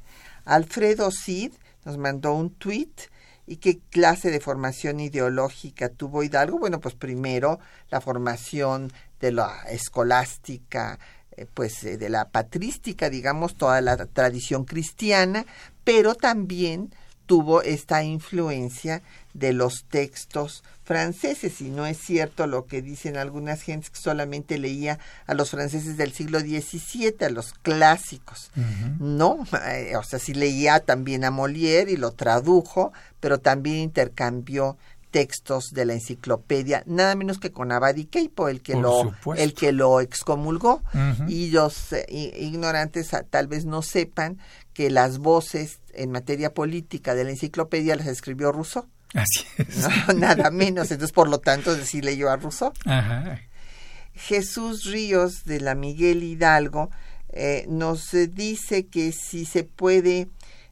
Alfredo Cid nos mandó un tuit. ¿Y qué clase de formación ideológica tuvo Hidalgo? Bueno, pues primero la formación de la escolástica, eh, pues eh, de la patrística, digamos, toda la tradición cristiana, pero también tuvo esta influencia de los textos franceses y no es cierto lo que dicen algunas gentes que solamente leía a los franceses del siglo XVII, a los clásicos. No, eh, o sea, sí leía también a Molière y lo tradujo, pero también intercambió textos de la enciclopedia, nada menos que con Abadi Keipo, el que Por lo supuesto. el que lo excomulgó. Y los eh, ignorantes ah, tal vez no sepan que las voces en materia política de la enciclopedia las escribió Rousseau. Así es. No, [laughs] nada menos. Entonces, por lo tanto, sí leyó a Rousseau. Ajá. Jesús Ríos de la Miguel Hidalgo eh, nos dice que si se puede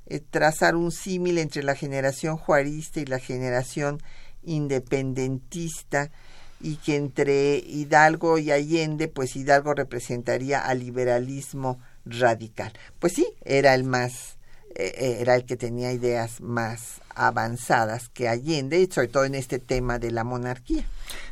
eh, trazar un símil entre la generación juarista y la generación independentista y que entre Hidalgo y Allende, pues Hidalgo representaría al liberalismo radical. Pues sí, era el más, eh, era el que tenía ideas más avanzadas que Allende, y sobre todo en este tema de la monarquía.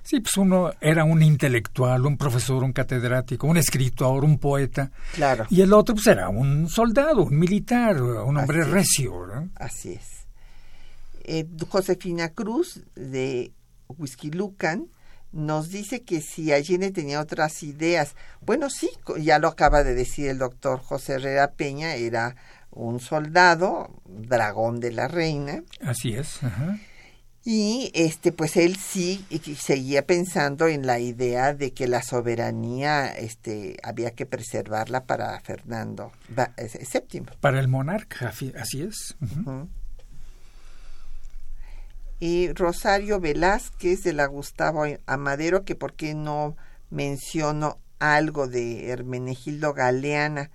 Sí, pues uno era un intelectual, un profesor, un catedrático, un escritor, un poeta. Claro. Y el otro pues era un soldado, un militar, un hombre Así recio. ¿no? Así es. Eh, Josefina Cruz de Whisky Lucan nos dice que si Allende tenía otras ideas, bueno, sí, ya lo acaba de decir el doctor José Herrera Peña, era un soldado, dragón de la reina, Así es. ajá. y este, pues él sí seguía pensando en la idea de que la soberanía, este, había que preservarla para Fernando VII. Para el monarca, así es. Y Rosario Velázquez de la Gustavo Amadero, que por qué no menciono algo de Hermenegildo Galeana,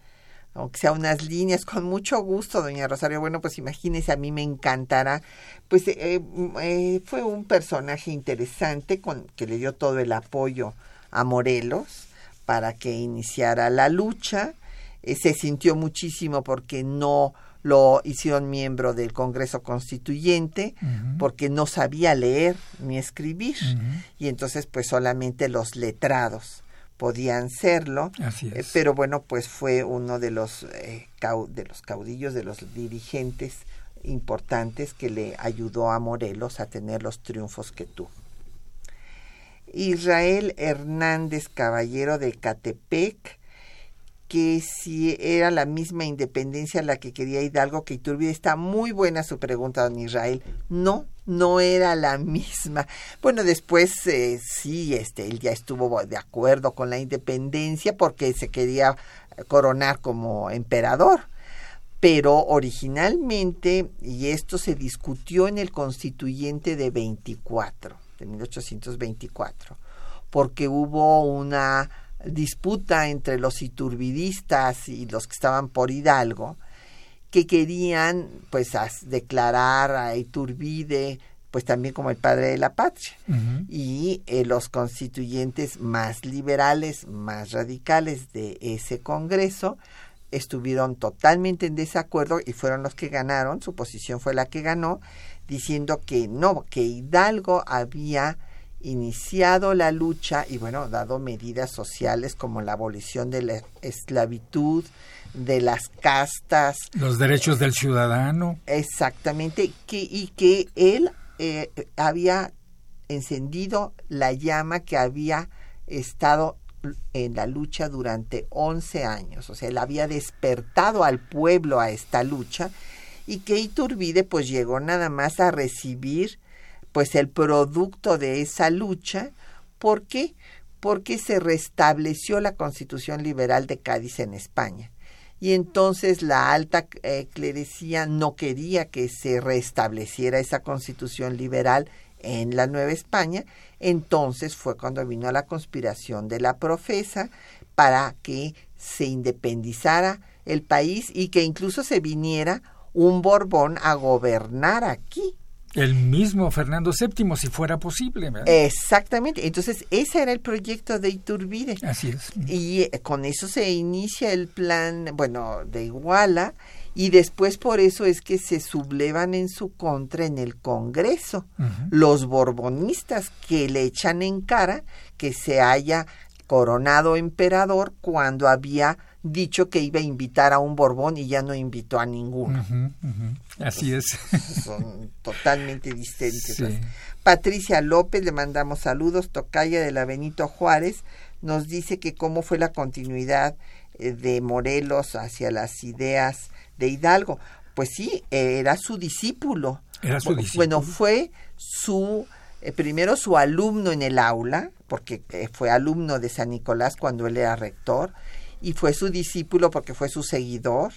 aunque sea unas líneas, con mucho gusto, doña Rosario. Bueno, pues imagínese, a mí me encantará. Pues eh, mm, eh, fue un personaje interesante con, que le dio todo el apoyo a Morelos para que iniciara la lucha. Eh, se sintió muchísimo porque no lo hicieron miembro del Congreso Constituyente, porque no sabía leer ni escribir. Y entonces, pues solamente los letrados podían serlo. Así Eh, es. pero bueno, pues fue uno de los, eh, de los caudillos, de los dirigentes importantes que le ayudó a Morelos a tener los triunfos que tuvo. Israel Hernández Caballero de Catepec, que si era la misma independencia la que quería Hidalgo que Iturbide. Está muy buena su pregunta, don Israel. No, no era la misma. Bueno, después eh, sí, este, él ya estuvo de acuerdo con la independencia porque se quería coronar como emperador. Pero originalmente, y esto se discutió en el constituyente de 24, de 1824, porque hubo una disputa entre los iturbidistas y los que estaban por Hidalgo, que querían pues declarar a Iturbide pues también como el padre de la patria. Y eh, los constituyentes más liberales, más radicales de ese Congreso estuvieron totalmente en desacuerdo y fueron los que ganaron, su posición fue la que ganó, diciendo que no, que Hidalgo había iniciado la lucha y bueno, dado medidas sociales como la abolición de la esclavitud, de las castas. Los derechos del ciudadano. Exactamente, que, y que él eh, había encendido la llama que había estado en la lucha durante 11 años, o sea, él había despertado al pueblo a esta lucha y que Iturbide pues llegó nada más a recibir pues el producto de esa lucha, ¿por qué? Porque se restableció la Constitución Liberal de Cádiz en España y entonces la alta eh, clerecía no quería que se restableciera esa constitución liberal en la Nueva España, entonces fue cuando vino la conspiración de la profesa para que se independizara el país y que incluso se viniera un Borbón a gobernar aquí. El mismo Fernando VII, si fuera posible. Exactamente. Entonces, ese era el proyecto de Iturbide. Así es. Y eh, con eso se inicia el plan, bueno, de Iguala, y después por eso es que se sublevan en su contra en el Congreso los borbonistas que le echan en cara que se haya coronado emperador cuando había dicho que iba a invitar a un Borbón y ya no invitó a ninguno. Así es. [laughs] Son totalmente distintos. Patricia López, le mandamos saludos, tocaya de la Benito Juárez, nos dice que cómo fue la continuidad eh, de Morelos hacia las ideas de Hidalgo. Pues sí, era su discípulo. Era su discípulo. Bueno, fue su, eh, primero su alumno en el aula, porque eh, fue alumno de San Nicolás cuando él era rector, y fue su discípulo porque fue su seguidor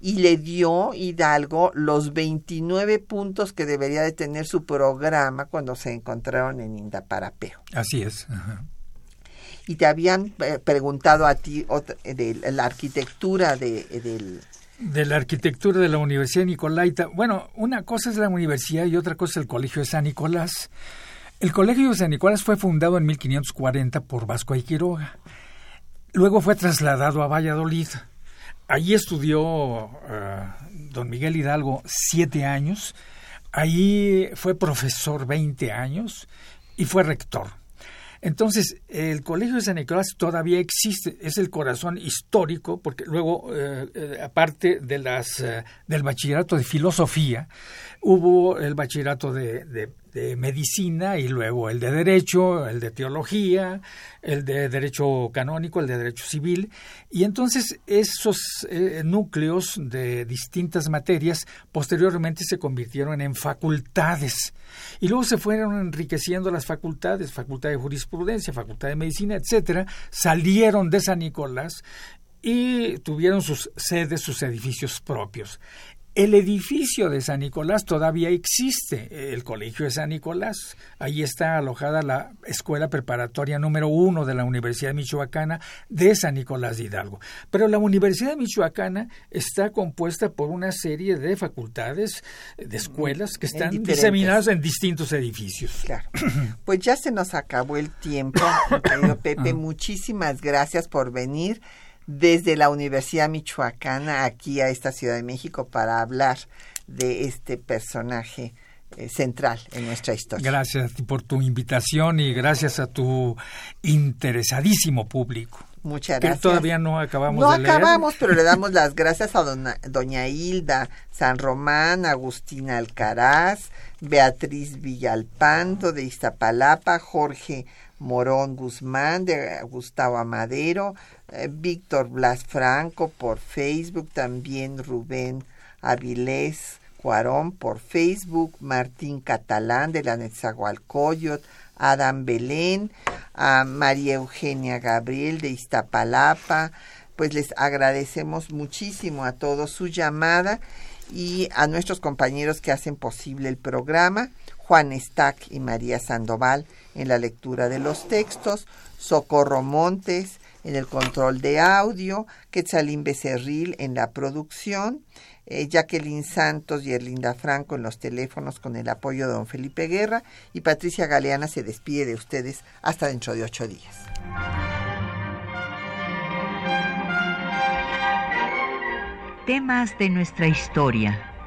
y le dio Hidalgo los 29 puntos que debería de tener su programa cuando se encontraron en Indaparapeo. Así es. Y te habían eh, preguntado a ti de la arquitectura de, del... De la arquitectura de la Universidad Nicolaita. Bueno, una cosa es la universidad y otra cosa es el Colegio de San Nicolás. El Colegio de San Nicolás fue fundado en 1540 por Vasco y Quiroga. Luego fue trasladado a Valladolid. Allí estudió eh, don Miguel Hidalgo siete años. Allí fue profesor 20 años y fue rector. Entonces, el Colegio de San Nicolás todavía existe, es el corazón histórico, porque luego, eh, eh, aparte de las, del bachillerato de filosofía, hubo el bachillerato de medicina y luego el de derecho, el de teología, el de derecho canónico, el de derecho civil. Y entonces esos eh, núcleos de distintas materias posteriormente se convirtieron en facultades. Y luego se fueron enriqueciendo las facultades, facultad de jurisprudencia, facultad de medicina, etcétera, salieron de San Nicolás y tuvieron sus sedes, sus edificios propios. El edificio de San Nicolás todavía existe, el Colegio de San Nicolás. Ahí está alojada la Escuela Preparatoria número uno de la Universidad Michoacana de San Nicolás de Hidalgo. Pero la Universidad Michoacana está compuesta por una serie de facultades, de escuelas que están diseminadas en distintos edificios. Claro. [clears throat] Pues ya se nos acabó el tiempo, querido Pepe. Ah. Muchísimas gracias por venir desde la Universidad Michoacana aquí a esta Ciudad de México para hablar de este personaje eh, central en nuestra historia. Gracias por tu invitación y gracias a tu interesadísimo público. Muchas gracias. Que todavía no acabamos no de leer. No acabamos, pero le damos las gracias a doña Hilda San Román, Agustina Alcaraz, Beatriz Villalpando de Iztapalapa, Jorge Morón Guzmán, de Gustavo Amadero, eh, Víctor Blas Franco por Facebook, también Rubén Avilés Cuarón por Facebook, Martín Catalán de la Netzahualcoyot, Adam Belén, a María Eugenia Gabriel de Iztapalapa, pues les agradecemos muchísimo a todos su llamada y a nuestros compañeros que hacen posible el programa, Juan Stack y María Sandoval en la lectura de los textos, Socorro Montes en el control de audio, Quetzalín Becerril en la producción, eh, Jacqueline Santos y Erlinda Franco en los teléfonos con el apoyo de don Felipe Guerra y Patricia Galeana se despide de ustedes hasta dentro de ocho días. Temas de nuestra historia